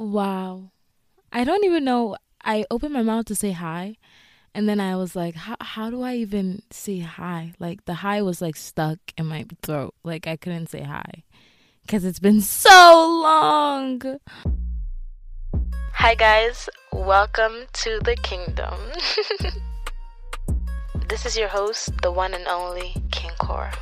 Wow. I don't even know. I opened my mouth to say hi. And then I was like, how, how do I even say hi? Like, the hi was like stuck in my throat. Like, I couldn't say hi because it's been so long. Hi, guys. Welcome to the kingdom. this is your host, the one and only King Cora.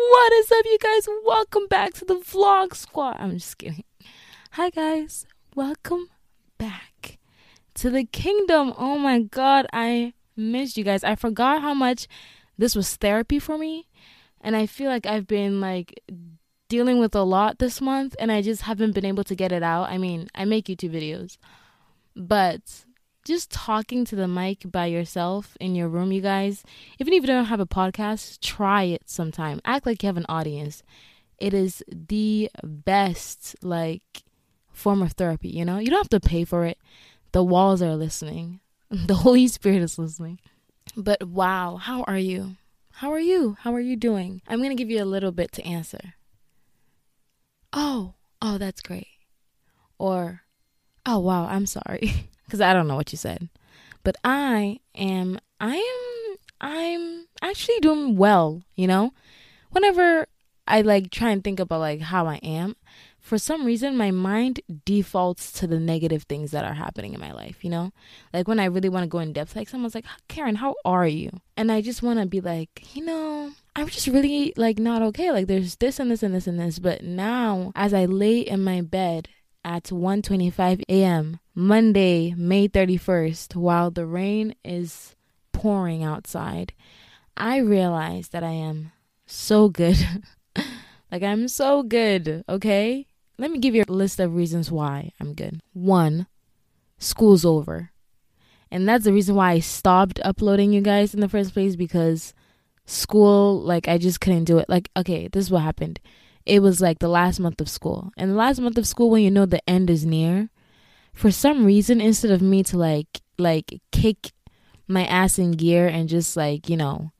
What is up, you guys? Welcome back to the Vlog Squad. I'm just kidding. Hi, guys. Welcome back to the kingdom. Oh my god, I missed you guys. I forgot how much this was therapy for me. And I feel like I've been like dealing with a lot this month and I just haven't been able to get it out. I mean, I make YouTube videos, but just talking to the mic by yourself in your room, you guys, even if you don't have a podcast, try it sometime. Act like you have an audience. It is the best, like, form of therapy, you know? You don't have to pay for it. The walls are listening, the Holy Spirit is listening. But wow, how are you? How are you? How are you doing? I'm going to give you a little bit to answer. Oh, oh, that's great. Or, oh, wow, I'm sorry. because I don't know what you said. But I am, I am, I'm actually doing well, you know? Whenever I like try and think about like how I am, for some reason my mind defaults to the negative things that are happening in my life, you know? Like when I really want to go in depth, like someone's like, Karen, how are you? And I just want to be like, you know, I'm just really like not okay. Like there's this and this and this and this. But now as I lay in my bed at 1:25 a.m. Monday, May 31st, while the rain is pouring outside, I realize that I am so good. like I'm so good, okay? Let me give you a list of reasons why I'm good. 1. School's over. And that's the reason why I stopped uploading you guys in the first place because school like I just couldn't do it. Like okay, this is what happened it was like the last month of school. And the last month of school when you know the end is near, for some reason instead of me to like like kick my ass in gear and just like, you know,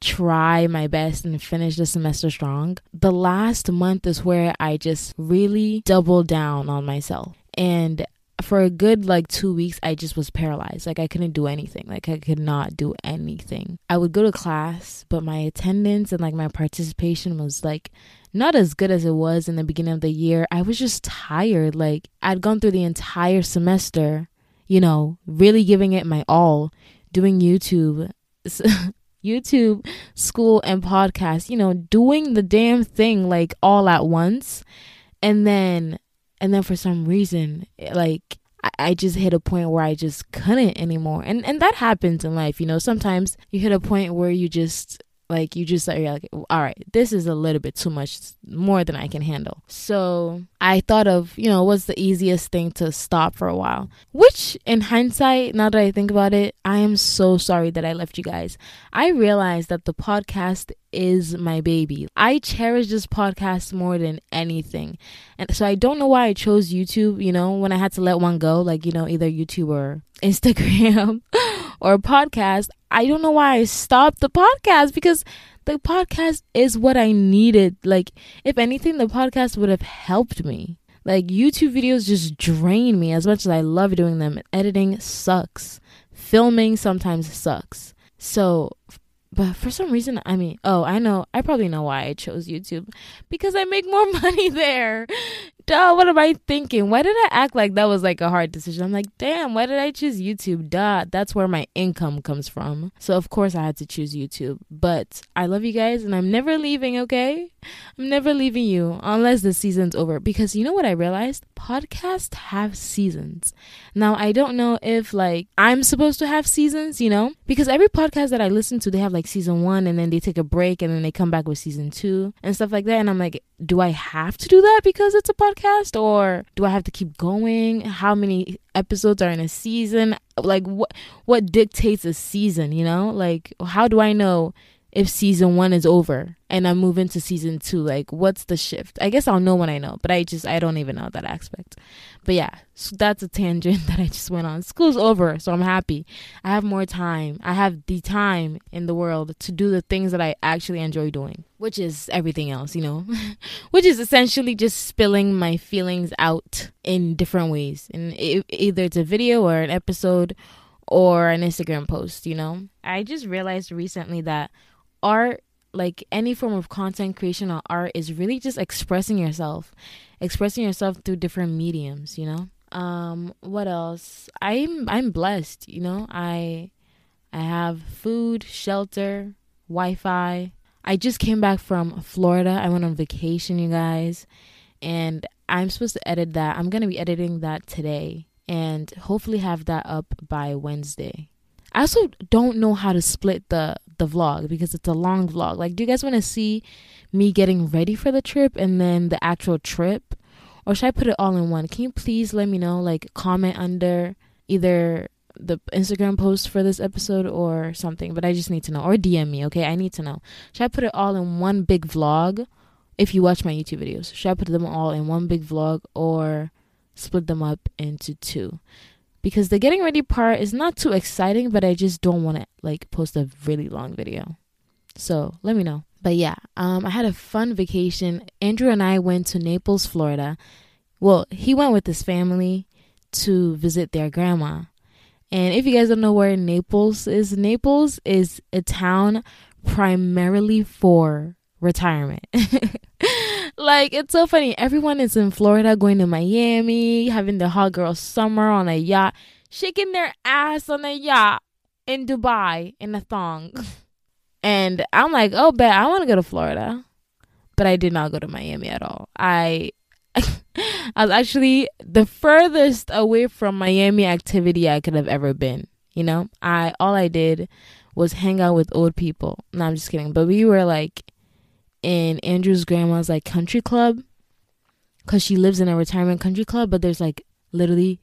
try my best and finish the semester strong, the last month is where I just really doubled down on myself. And for a good like two weeks, I just was paralyzed. Like I couldn't do anything. Like I could not do anything. I would go to class, but my attendance and like my participation was like not as good as it was in the beginning of the year. I was just tired. Like I'd gone through the entire semester, you know, really giving it my all, doing YouTube. YouTube, school, and podcast, you know, doing the damn thing like all at once. And then and then for some reason like I, I just hit a point where I just couldn't anymore. And and that happens in life, you know. Sometimes you hit a point where you just like you just you're like, all right, this is a little bit too much, more than I can handle. So I thought of, you know, what's the easiest thing to stop for a while. Which, in hindsight, now that I think about it, I am so sorry that I left you guys. I realized that the podcast is my baby. I cherish this podcast more than anything. And so I don't know why I chose YouTube, you know, when I had to let one go, like, you know, either YouTube or Instagram or a podcast. I don't know why I stopped the podcast because the podcast is what I needed. Like, if anything, the podcast would have helped me. Like, YouTube videos just drain me as much as I love doing them. Editing sucks, filming sometimes sucks. So, but for some reason, I mean, oh, I know, I probably know why I chose YouTube because I make more money there duh, what am I thinking? Why did I act like that was like a hard decision? I'm like, damn, why did I choose YouTube? Duh, that's where my income comes from. So, of course, I had to choose YouTube. But I love you guys and I'm never leaving, okay? I'm never leaving you unless the season's over. Because you know what I realized? Podcasts have seasons. Now, I don't know if like I'm supposed to have seasons, you know? Because every podcast that I listen to, they have like season one and then they take a break and then they come back with season two and stuff like that. And I'm like, do I have to do that because it's a podcast or do I have to keep going? How many episodes are in a season? Like what what dictates a season, you know? Like how do I know if season one is over and I move into season two? Like, what's the shift? I guess I'll know when I know, but I just, I don't even know that aspect. But yeah, so that's a tangent that I just went on. School's over, so I'm happy. I have more time. I have the time in the world to do the things that I actually enjoy doing, which is everything else, you know, which is essentially just spilling my feelings out in different ways. And it, either it's a video or an episode or an Instagram post, you know? I just realized recently that art like any form of content creation or art is really just expressing yourself expressing yourself through different mediums you know? Um what else? I'm i'm blessed you know? I i have food shelter wi-fi. I just came back from florida. I went on vacation you guys and i'm supposed to edit that. I'm gonna be editing that today and hopefully have that up by wednesday I also don't know how to split the the vlog because it's a long vlog. Like, do you guys want to see me getting ready for the trip and then the actual trip? Or should I put it all in one? Can you please let me know? Like, comment under either the Instagram post for this episode or something, but I just need to know. Or DM me, okay? I need to know. Should I put it all in one big vlog? If you watch my YouTube videos, should I put them all in one big vlog or split them up into two? Because the getting ready part is not too exciting, but I just don't want to like post a really long video. So let me know. But yeah, um, I had a fun vacation. Andrew and I went to Naples, Florida. Well, he went with his family to visit their grandma. And if you guys don't know where Naples is, Naples is a town primarily for retirement. like it's so funny. Everyone is in Florida going to Miami, having the hot girl summer on a yacht, shaking their ass on a yacht in Dubai in a thong. And I'm like, oh, bet I want to go to Florida, but I did not go to Miami at all. I I was actually the furthest away from Miami activity I could have ever been. You know, I all I did was hang out with old people. No, I'm just kidding. But we were like in Andrew's grandma's like country club because she lives in a retirement country club, but there's like literally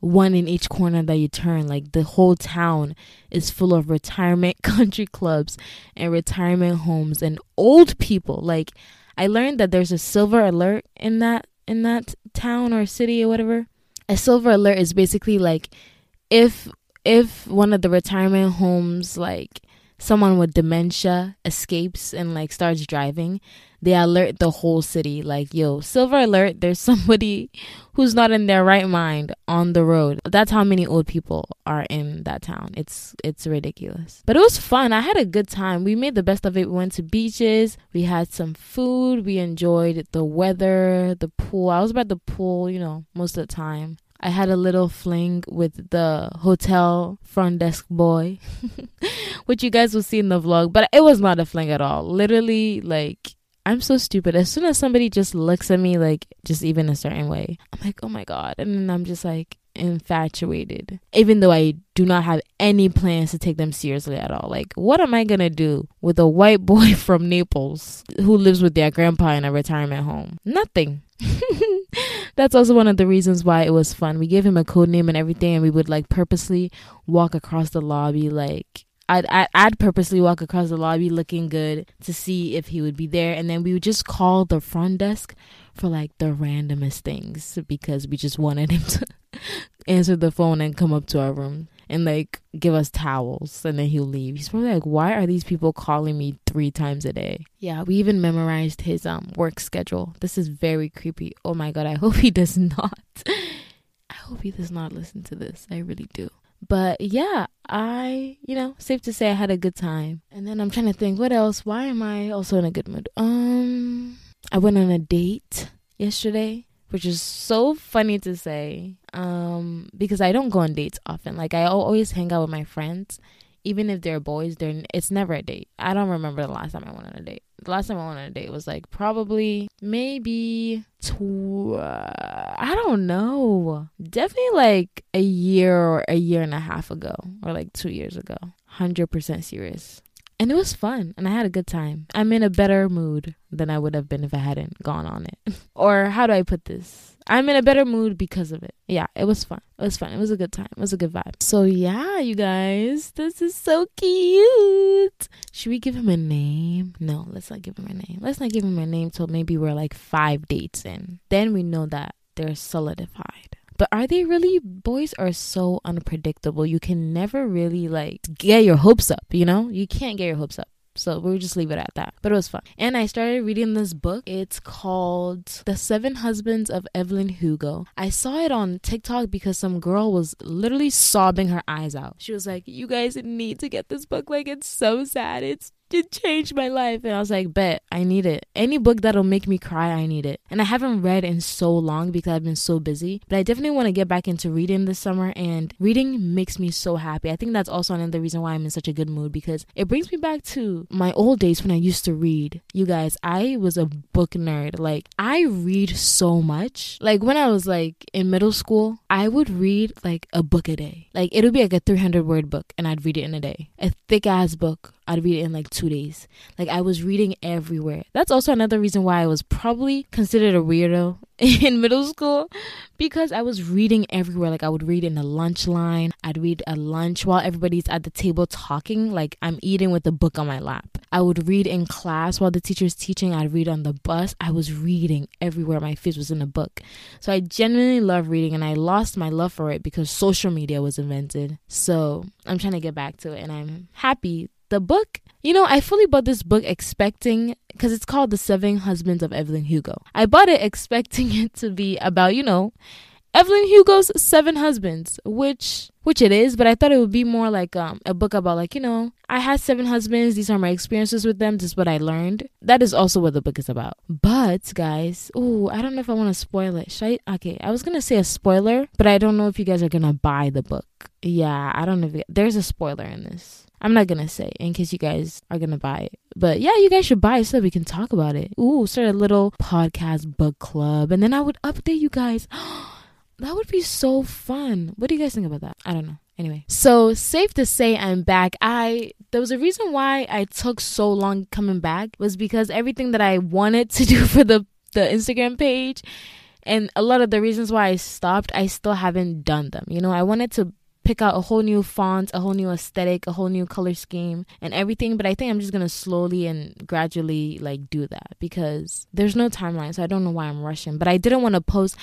one in each corner that you turn. Like the whole town is full of retirement country clubs and retirement homes and old people. Like I learned that there's a silver alert in that in that town or city or whatever. A silver alert is basically like if if one of the retirement homes like someone with dementia escapes and like starts driving, they alert the whole city like, yo, silver alert, there's somebody who's not in their right mind on the road. That's how many old people are in that town. It's it's ridiculous. But it was fun. I had a good time. We made the best of it. We went to beaches, we had some food, we enjoyed the weather, the pool. I was by the pool, you know, most of the time. I had a little fling with the hotel front desk boy, which you guys will see in the vlog, but it was not a fling at all. Literally, like, I'm so stupid. As soon as somebody just looks at me, like, just even a certain way, I'm like, oh my God. And then I'm just like, infatuated, even though I do not have any plans to take them seriously at all. Like, what am I gonna do with a white boy from Naples who lives with their grandpa in a retirement home? Nothing. That's also one of the reasons why it was fun. We gave him a code name and everything, and we would like purposely walk across the lobby. Like I'd, I'd, I'd purposely walk across the lobby looking good to see if he would be there, and then we would just call the front desk for like the randomest things because we just wanted him to answer the phone and come up to our room and like give us towels and then he'll leave. He's probably like, why are these people calling me three times a day? Yeah, we even memorized his um work schedule. This is very creepy. Oh my god, I hope he does not. I hope he does not listen to this. I really do. But yeah, I, you know, safe to say I had a good time. And then I'm trying to think what else? Why am I also in a good mood? Um I went on a date yesterday which is so funny to say um, because I don't go on dates often. Like I always hang out with my friends, even if they're boys. They're it's never a date. I don't remember the last time I went on a date. The last time I went on a date was like probably maybe tw- uh, I don't know. Definitely like a year or a year and a half ago, or like two years ago. Hundred percent serious. And it was fun and I had a good time. I'm in a better mood than I would have been if I hadn't gone on it. or how do I put this? I'm in a better mood because of it. Yeah, it was fun. It was fun. It was a good time. It was a good vibe. So yeah, you guys, this is so cute. Should we give him a name? No, let's not give him a name. Let's not give him a name till maybe we're like five dates in. Then we know that they're solidified. But are they really? Boys are so unpredictable. You can never really like get your hopes up, you know? You can't get your hopes up. So we'll just leave it at that. But it was fun. And I started reading this book. It's called The Seven Husbands of Evelyn Hugo. I saw it on TikTok because some girl was literally sobbing her eyes out. She was like, You guys need to get this book. Like, it's so sad. It's it changed my life. And I was like, bet, I need it. Any book that'll make me cry, I need it. And I haven't read in so long because I've been so busy. But I definitely want to get back into reading this summer. And reading makes me so happy. I think that's also another reason why I'm in such a good mood because it brings me back to my old days when I used to read. You guys, I was a book nerd. Like, I read so much. Like, when I was like in middle school, I would read like a book a day. Like, it would be like a 300 word book and I'd read it in a day. A thick ass book I'd read it in like two days. Like I was reading everywhere. That's also another reason why I was probably considered a weirdo in middle school because I was reading everywhere. Like I would read in the lunch line, I'd read at lunch while everybody's at the table talking, like I'm eating with a book on my lap. I would read in class while the teacher's teaching, I'd read on the bus. I was reading everywhere. My face was in a book. So I genuinely love reading and I lost my love for it because social media was invented. So I'm trying to get back to it and I'm happy the book, you know, I fully bought this book expecting because it's called The Seven Husbands of Evelyn Hugo. I bought it expecting it to be about, you know, Evelyn Hugo's Seven Husbands, which which it is, but I thought it would be more like um, a book about like, you know, I had seven husbands, these are my experiences with them, this is what I learned. That is also what the book is about. But guys, oh, I don't know if I want to spoil it. Should I okay, I was gonna say a spoiler, but I don't know if you guys are gonna buy the book. Yeah, I don't know if you, there's a spoiler in this. I'm not gonna say in case you guys are gonna buy it. But yeah, you guys should buy it so we can talk about it. Ooh, start a little podcast book club. And then I would update you guys. that would be so fun. What do you guys think about that? I don't know. Anyway, so safe to say I'm back. I there was a reason why I took so long coming back was because everything that I wanted to do for the the Instagram page and a lot of the reasons why I stopped, I still haven't done them. You know, I wanted to pick out a whole new font, a whole new aesthetic, a whole new color scheme and everything, but I think I'm just going to slowly and gradually like do that because there's no timeline, so I don't know why I'm rushing, but I didn't want to post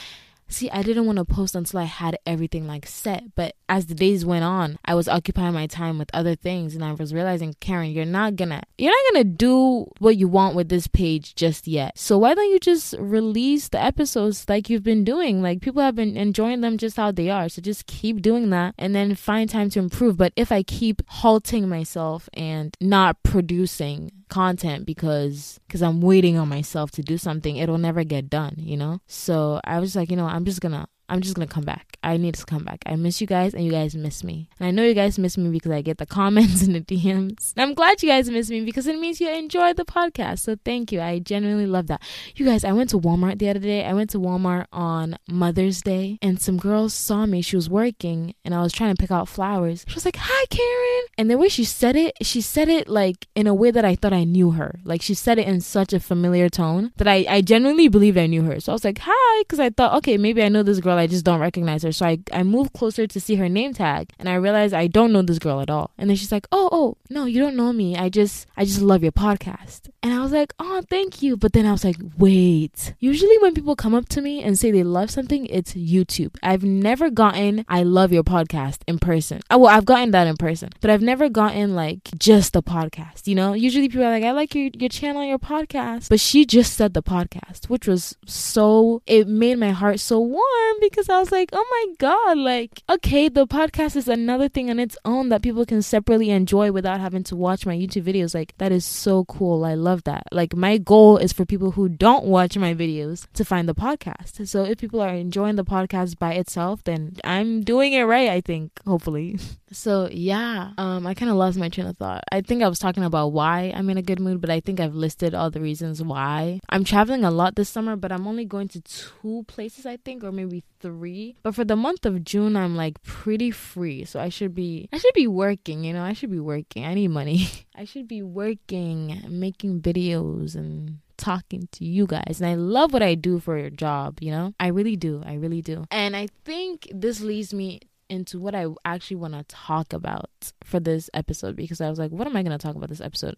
See, I didn't want to post until I had everything like set, but as the days went on, I was occupying my time with other things and I was realizing, Karen, you're not gonna you're not gonna do what you want with this page just yet. So why don't you just release the episodes like you've been doing? Like people have been enjoying them just how they are. So just keep doing that and then find time to improve. But if I keep halting myself and not producing content because because I'm waiting on myself to do something, it'll never get done, you know? So I was like, you know, I'm just gonna I'm just gonna come back. I need to come back. I miss you guys and you guys miss me. And I know you guys miss me because I get the comments and the DMs. And I'm glad you guys miss me because it means you enjoy the podcast. So thank you. I genuinely love that. You guys, I went to Walmart the other day. I went to Walmart on Mother's Day and some girls saw me. She was working and I was trying to pick out flowers. She was like, Hi Karen. And the way she said it, she said it like in a way that I thought I knew her. Like she said it in such a familiar tone that I, I genuinely believed I knew her. So I was like, Hi, because I thought, okay, maybe I know this girl I just don't recognize her. So I, I moved closer to see her name tag and I realized I don't know this girl at all. And then she's like, Oh, oh, no, you don't know me. I just I just love your podcast. And I was like, Oh, thank you. But then I was like, wait. Usually when people come up to me and say they love something, it's YouTube. I've never gotten I love your podcast in person. Oh, well, I've gotten that in person, but I've never gotten like just the podcast, you know? Usually people are like, I like your, your channel, your podcast. But she just said the podcast, which was so it made my heart so warm because I was like, oh my God, like, okay, the podcast is another thing on its own that people can separately enjoy without having to watch my YouTube videos. Like, that is so cool. I love that. Like, my goal is for people who don't watch my videos to find the podcast. So if people are enjoying the podcast by itself, then I'm doing it right, I think, hopefully. So yeah, um, I kind of lost my train of thought. I think I was talking about why I'm in a good mood, but I think I've listed all the reasons why. I'm traveling a lot this summer, but I'm only going to two places, I think, or maybe three. But for the month of June, I'm like pretty free. So I should be, I should be working, you know, I should be working. I need money. I should be working, making videos and talking to you guys. And I love what I do for your job, you know? I really do. I really do. And I think this leads me into what I actually want to talk about for this episode because I was like, what am I going to talk about this episode?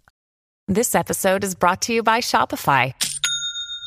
This episode is brought to you by Shopify.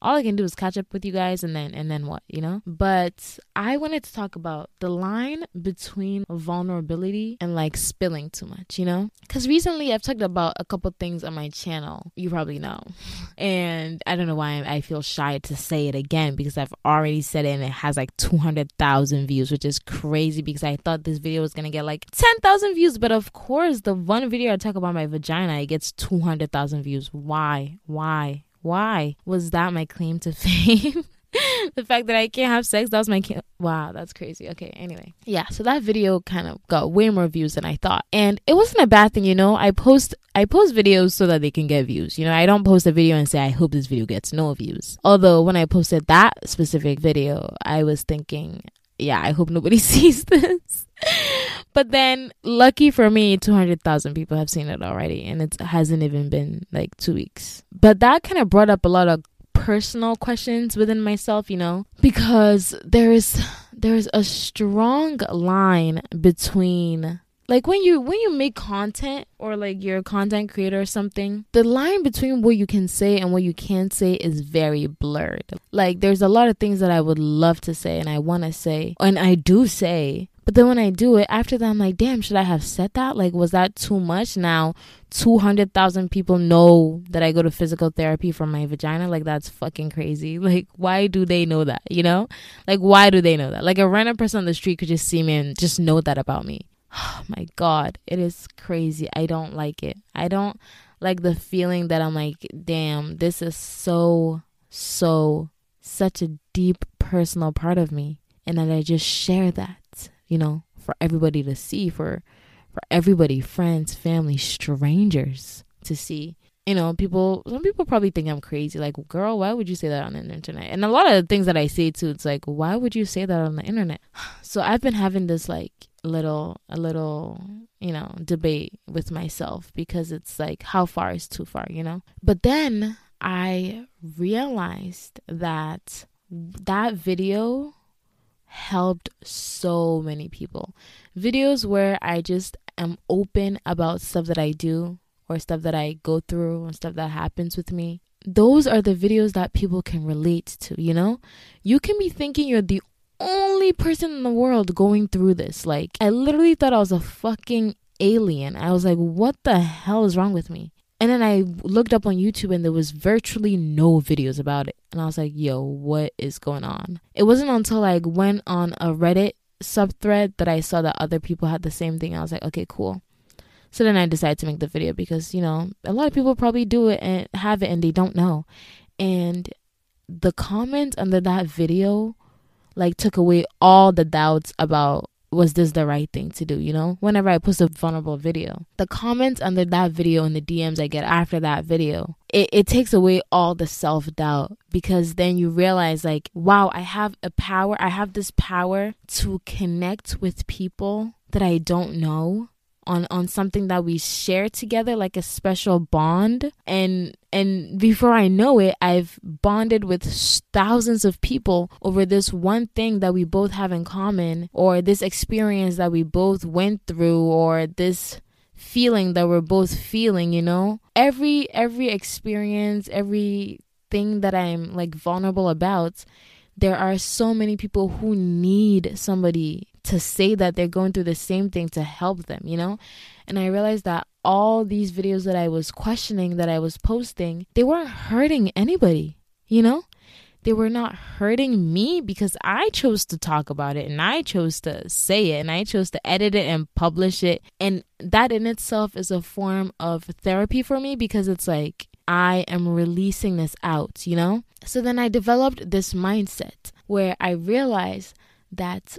all I can do is catch up with you guys and then and then what, you know? But I wanted to talk about the line between vulnerability and like spilling too much, you know? Cuz recently I've talked about a couple things on my channel. You probably know. And I don't know why I feel shy to say it again because I've already said it and it has like 200,000 views, which is crazy because I thought this video was going to get like 10,000 views, but of course, the one video I talk about my vagina, it gets 200,000 views. Why? Why? Why was that my claim to fame? the fact that I can't have sex, that was my claim. Wow, that's crazy. Okay, anyway. Yeah, so that video kind of got way more views than I thought. And it wasn't a bad thing, you know. I post I post videos so that they can get views. You know, I don't post a video and say I hope this video gets no views. Although when I posted that specific video, I was thinking, yeah, I hope nobody sees this. But then, lucky for me, 200,000 people have seen it already, and it hasn't even been like two weeks. But that kind of brought up a lot of personal questions within myself, you know, because there is there is a strong line between like when you when you make content or like you're a content creator or something the line between what you can say and what you can't say is very blurred like there's a lot of things that i would love to say and i want to say and i do say but then when I do it, after that, I'm like, damn, should I have said that? Like, was that too much? Now, 200,000 people know that I go to physical therapy for my vagina. Like, that's fucking crazy. Like, why do they know that? You know? Like, why do they know that? Like, a random person on the street could just see me and just know that about me. Oh my God. It is crazy. I don't like it. I don't like the feeling that I'm like, damn, this is so, so, such a deep personal part of me. And that I just share that you know, for everybody to see, for for everybody, friends, family, strangers to see. You know, people some people probably think I'm crazy. Like, girl, why would you say that on the internet? And a lot of the things that I say too, it's like, why would you say that on the internet? So I've been having this like little a little you know debate with myself because it's like how far is too far you know but then i realized that that video helped so many people. Videos where I just am open about stuff that I do or stuff that I go through and stuff that happens with me. Those are the videos that people can relate to, you know? You can be thinking you're the only person in the world going through this. Like, I literally thought I was a fucking alien. I was like, what the hell is wrong with me? And then I looked up on YouTube and there was virtually no videos about it. And I was like, yo, what is going on? It wasn't until I went on a Reddit subthread that I saw that other people had the same thing. I was like, okay, cool. So then I decided to make the video because, you know, a lot of people probably do it and have it and they don't know. And the comments under that video like took away all the doubts about was this the right thing to do, you know? Whenever I post a vulnerable video, the comments under that video and the DMs I get after that video, it, it takes away all the self doubt because then you realize, like, wow, I have a power, I have this power to connect with people that I don't know on on something that we share together like a special bond. And and before I know it I've bonded with thousands of people over this one thing that we both have in common or this experience that we both went through or this feeling that we're both feeling you know? Every every experience every thing that I'm like vulnerable about there are so many people who need somebody to say that they're going through the same thing to help them, you know? And I realized that all these videos that I was questioning, that I was posting, they weren't hurting anybody, you know? they were not hurting me because I chose to talk about it and I chose to say it and I chose to edit it and publish it. And that in itself is a form of therapy for me because it's like I am releasing this out, you know? So then I developed this mindset where I realized that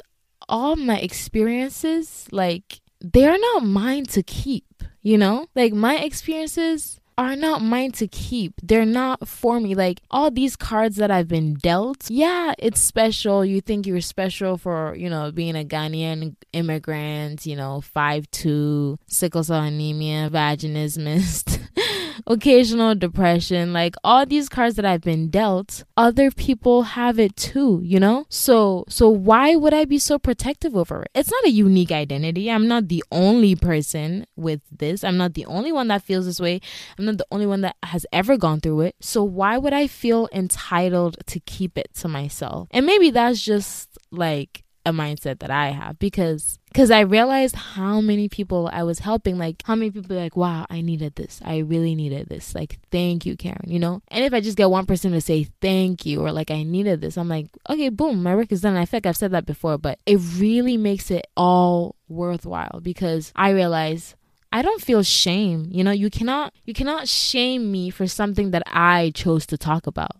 all my experiences, like, they're not mine to keep, you know? Like, my experiences are not mine to keep. They're not for me. Like all these cards that I've been dealt, yeah, it's special. You think you're special for, you know, being a Ghanaian immigrant, you know, five two, sickle cell anemia, vaginismus. occasional depression, like all these cards that I've been dealt, other people have it too, you know? So so why would I be so protective over it? It's not a unique identity. I'm not the only person with this. I'm not the only one that feels this way. I'm not the only one that has ever gone through it. So why would I feel entitled to keep it to myself? And maybe that's just like a mindset that I have because because I realized how many people I was helping. Like how many people like, wow, I needed this. I really needed this. Like, thank you, Karen. You know. And if I just get one person to say thank you or like I needed this, I'm like, okay, boom, my work is done. I feel like I've said that before, but it really makes it all worthwhile because I realize I don't feel shame. You know, you cannot you cannot shame me for something that I chose to talk about.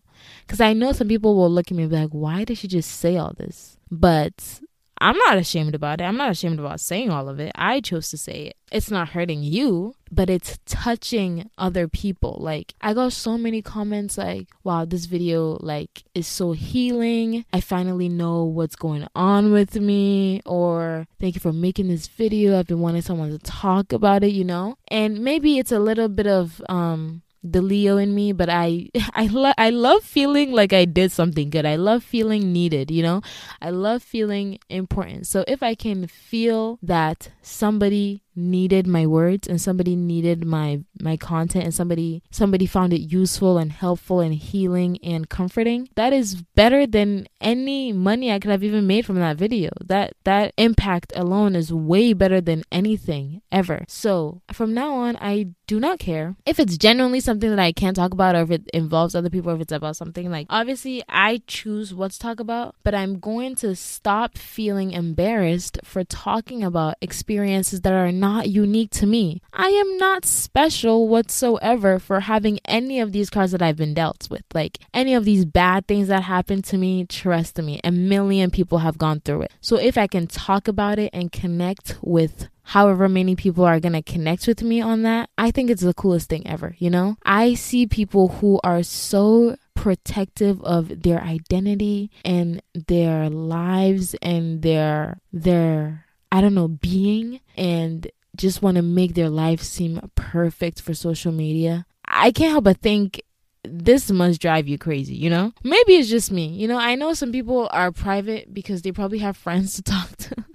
Cuz I know some people will look at me and be like, "Why did she just say all this?" But I'm not ashamed about it. I'm not ashamed about saying all of it. I chose to say it. It's not hurting you, but it's touching other people. Like I got so many comments like, "Wow, this video like is so healing. I finally know what's going on with me." Or, "Thank you for making this video. I've been wanting someone to talk about it, you know?" And maybe it's a little bit of um the Leo in me, but I I lo- I love feeling like I did something good. I love feeling needed, you know? I love feeling important. So if I can feel that somebody needed my words and somebody needed my my content and somebody somebody found it useful and helpful and healing and comforting that is better than any money i could have even made from that video. That that impact alone is way better than anything ever. So from now on i do not care. If it's genuinely something that i can't talk about or if it involves other people or if it's about something like obviously i choose what to talk about but i'm going to stop feeling embarrassed for talking about experiences that are not unique to me. I am not special whatsoever for having any of these cards that I've been dealt with. Like any of these bad things that happened to me, trust me, a million people have gone through it. So if I can talk about it and connect with however many people are going to connect with me on that, I think it's the coolest thing ever, you know? I see people who are so protective of their identity and their lives and their their I don't know, being and just want to make their life seem perfect for social media. I can't help but think this must drive you crazy, you know? Maybe it's just me. You know, I know some people are private because they probably have friends to talk to.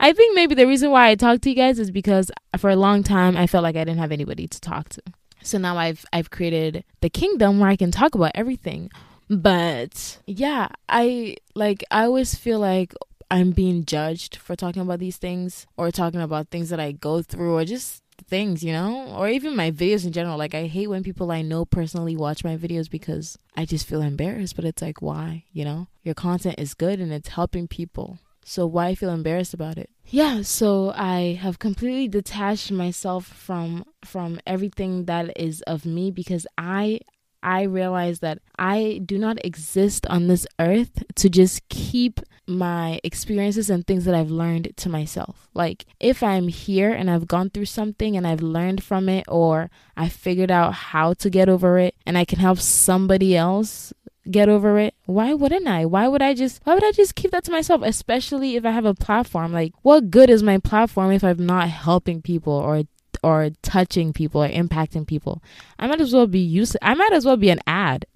I think maybe the reason why I talk to you guys is because for a long time I felt like I didn't have anybody to talk to. So now I've I've created the kingdom where I can talk about everything. But yeah, I like I always feel like I'm being judged for talking about these things or talking about things that I go through or just things, you know, or even my videos in general. Like, I hate when people I know personally watch my videos because I just feel embarrassed. But it's like, why? You know, your content is good and it's helping people. So, why feel embarrassed about it? Yeah, so I have completely detached myself from from everything that is of me because I I realize that I do not exist on this earth to just keep my experiences and things that I've learned to myself. Like, if I'm here and I've gone through something and I've learned from it, or I figured out how to get over it, and I can help somebody else get over it why wouldn't i why would i just why would i just keep that to myself especially if i have a platform like what good is my platform if i'm not helping people or or touching people or impacting people. I might as well be used. I might as well be an ad.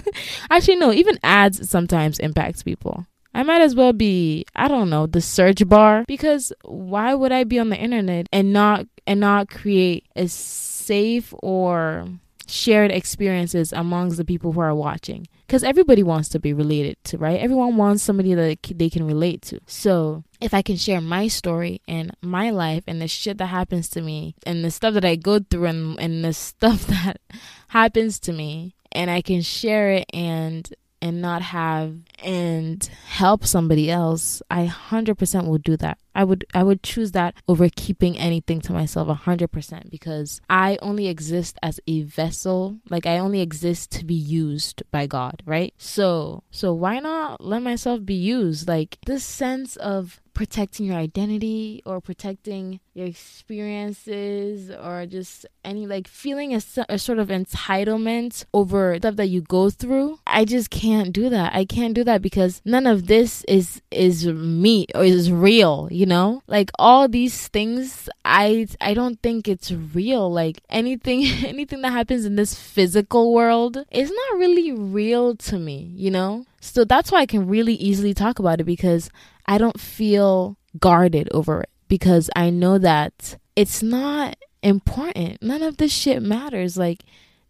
Actually, no. Even ads sometimes impacts people. I might as well be I don't know the search bar because why would I be on the internet and not and not create a safe or shared experiences amongst the people who are watching. Because everybody wants to be related to right? Everyone wants somebody that they can relate to. So if i can share my story and my life and the shit that happens to me and the stuff that i go through and, and the stuff that happens to me and i can share it and and not have and help somebody else, I 100% would do that. I would I would choose that over keeping anything to myself 100% because I only exist as a vessel, like I only exist to be used by God, right? So, so why not let myself be used? Like this sense of protecting your identity or protecting your experiences or just any like feeling a, a, sort of entitlement over stuff that you go through i just can't do that. I can't do that because none of this is is me or is real you know? Like all these things i i don't think it's real. Like anything anything that happens in this physical world is not really real to me you know? So that's why I can really easily talk about it because I don't feel guarded over it because I know that it's not important. None of this shit matters. Like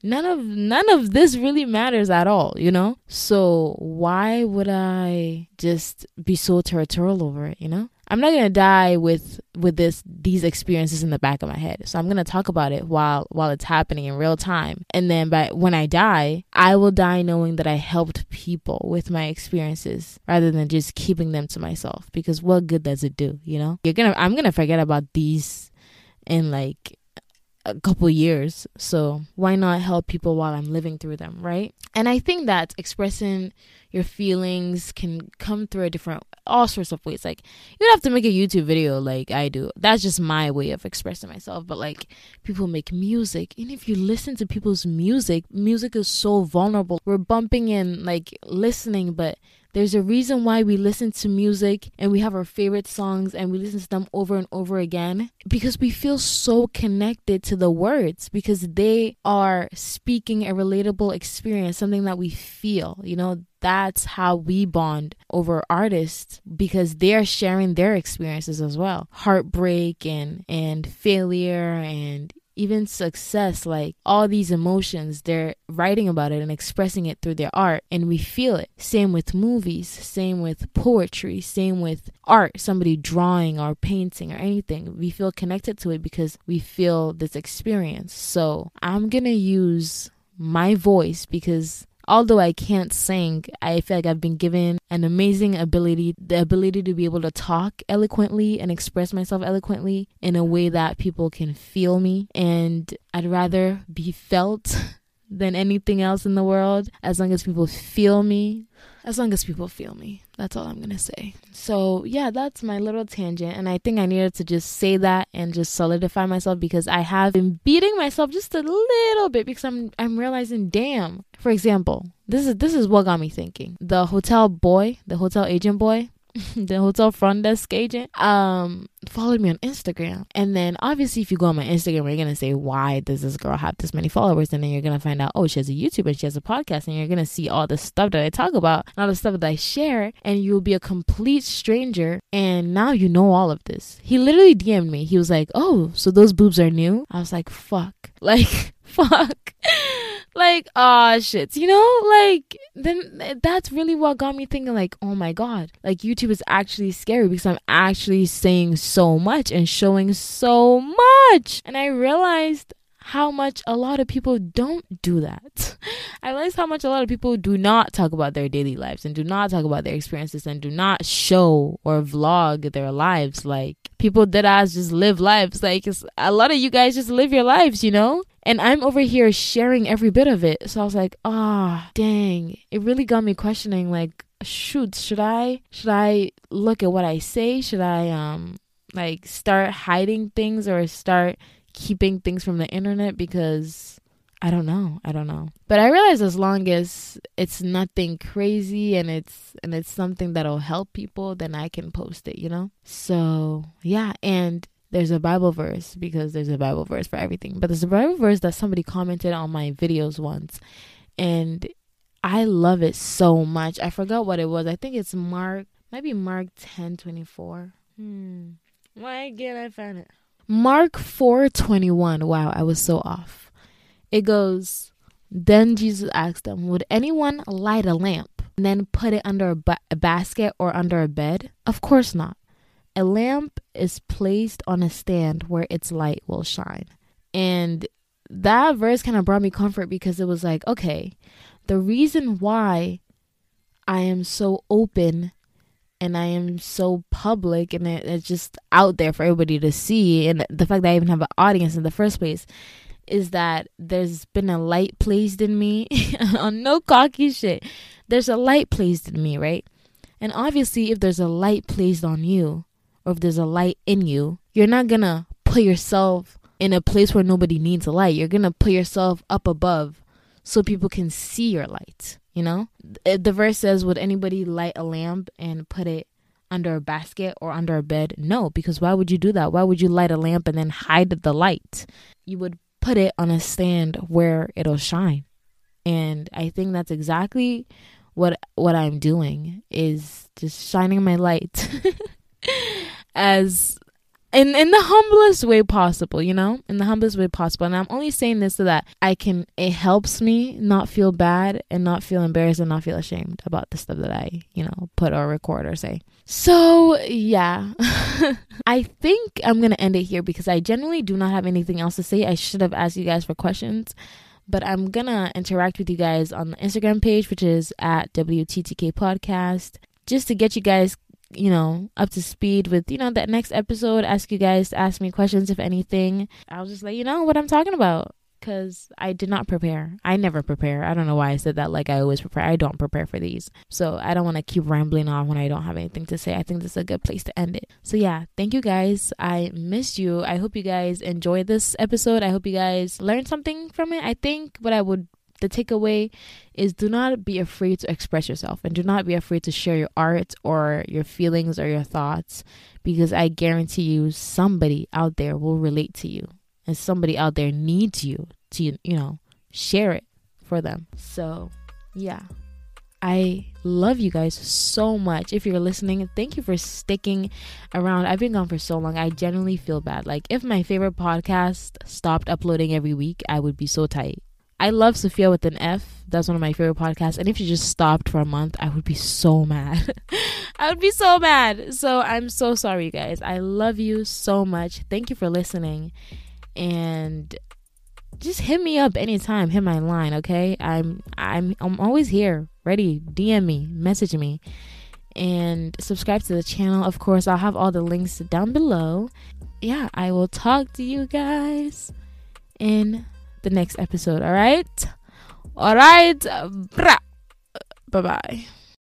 none of none of this really matters at all, you know? So why would I just be so territorial over it, you know? I'm not gonna die with with this these experiences in the back of my head. So I'm gonna talk about it while while it's happening in real time. And then by when I die, I will die knowing that I helped people with my experiences rather than just keeping them to myself. Because what good does it do, you know? You're gonna I'm gonna forget about these in like a couple years. So why not help people while I'm living through them, right? And I think that expressing your feelings can come through a different all sorts of ways. Like you don't have to make a YouTube video like I do. That's just my way of expressing myself. But like people make music. And if you listen to people's music, music is so vulnerable. We're bumping in like listening, but there's a reason why we listen to music and we have our favorite songs and we listen to them over and over again because we feel so connected to the words because they are speaking a relatable experience, something that we feel. You know, that's how we bond over artists because they're sharing their experiences as well heartbreak and and failure and even success, like all these emotions, they're writing about it and expressing it through their art, and we feel it. Same with movies, same with poetry, same with art, somebody drawing or painting or anything. We feel connected to it because we feel this experience. So I'm gonna use my voice because although I can't sing, I feel like I've been given an amazing ability the ability to be able to talk eloquently and express myself eloquently in a way that people can feel me. And I'd rather be felt than anything else in the world as long as people feel me. As long as people feel me. That's all I'm going to say. So, yeah, that's my little tangent. And I think I needed to just say that and just solidify myself because I have been beating myself just a little bit because I'm I'm realizing, damn. For example, this is this is what got me thinking. The hotel boy, the hotel agent boy, the hotel front desk agent, um, followed me on Instagram. And then obviously if you go on my Instagram, you're gonna say, Why does this girl have this many followers? And then you're gonna find out, oh, she has a YouTube and she has a podcast, and you're gonna see all the stuff that I talk about, and all the stuff that I share, and you'll be a complete stranger. And now you know all of this. He literally DM'd me. He was like, Oh, so those boobs are new? I was like, fuck. Like, fuck like ah uh, shit you know like then that's really what got me thinking like oh my god like youtube is actually scary because i'm actually saying so much and showing so much and i realized how much a lot of people don't do that. I realize how much a lot of people do not talk about their daily lives and do not talk about their experiences and do not show or vlog their lives. Like people that as just live lives. Like a lot of you guys just live your lives, you know? And I'm over here sharing every bit of it. So I was like, ah, oh, dang. It really got me questioning like, shoot, should I should I look at what I say? Should I um like start hiding things or start keeping things from the internet because I don't know. I don't know. But I realize as long as it's nothing crazy and it's and it's something that'll help people, then I can post it, you know? So, yeah, and there's a Bible verse because there's a Bible verse for everything. But there's a Bible verse that somebody commented on my videos once. And I love it so much. I forgot what it was. I think it's Mark, maybe Mark 10 24. Hmm. Why again? I found it. Mark 4 21. Wow, I was so off. It goes, Then Jesus asked them, Would anyone light a lamp and then put it under a, ba- a basket or under a bed? Of course not. A lamp is placed on a stand where its light will shine. And that verse kind of brought me comfort because it was like, okay, the reason why I am so open and I am so public and it, it's just out there for everybody to see. And the fact that I even have an audience in the first place is that there's been a light placed in me on no cocky shit. There's a light placed in me, right? And obviously, if there's a light placed on you, or if there's a light in you, you're not gonna put yourself in a place where nobody needs a light. You're gonna put yourself up above so people can see your light. You know, the verse says, Would anybody light a lamp and put it under a basket or under a bed? No, because why would you do that? Why would you light a lamp and then hide the light? You would put it on a stand where it'll shine. And I think that's exactly what what I'm doing is just shining my light as in in the humblest way possible, you know, in the humblest way possible. And I'm only saying this so that I can. It helps me not feel bad and not feel embarrassed and not feel ashamed about the stuff that I, you know, put or record or say. So yeah, I think I'm gonna end it here because I generally do not have anything else to say. I should have asked you guys for questions. But I'm gonna interact with you guys on the Instagram page, which is at WTTK Podcast, just to get you guys you know, up to speed with, you know, that next episode, ask you guys to ask me questions if anything. I'll just let you know what I'm talking about because I did not prepare. I never prepare. I don't know why I said that like I always prepare. I don't prepare for these. So I don't want to keep rambling on when I don't have anything to say. I think this is a good place to end it. So yeah, thank you guys. I missed you. I hope you guys enjoyed this episode. I hope you guys learned something from it. I think what I would the takeaway is do not be afraid to express yourself and do not be afraid to share your art or your feelings or your thoughts because I guarantee you somebody out there will relate to you and somebody out there needs you to, you know, share it for them. So, yeah. I love you guys so much. If you're listening, thank you for sticking around. I've been gone for so long. I genuinely feel bad. Like, if my favorite podcast stopped uploading every week, I would be so tight. I love Sofia with an F. That's one of my favorite podcasts. And if you just stopped for a month, I would be so mad. I would be so mad. So I'm so sorry, you guys. I love you so much. Thank you for listening. And just hit me up anytime. Hit my line, okay? I'm I'm I'm always here, ready. DM me, message me, and subscribe to the channel. Of course, I'll have all the links down below. Yeah, I will talk to you guys in the next episode. All right. All right. Bye bye.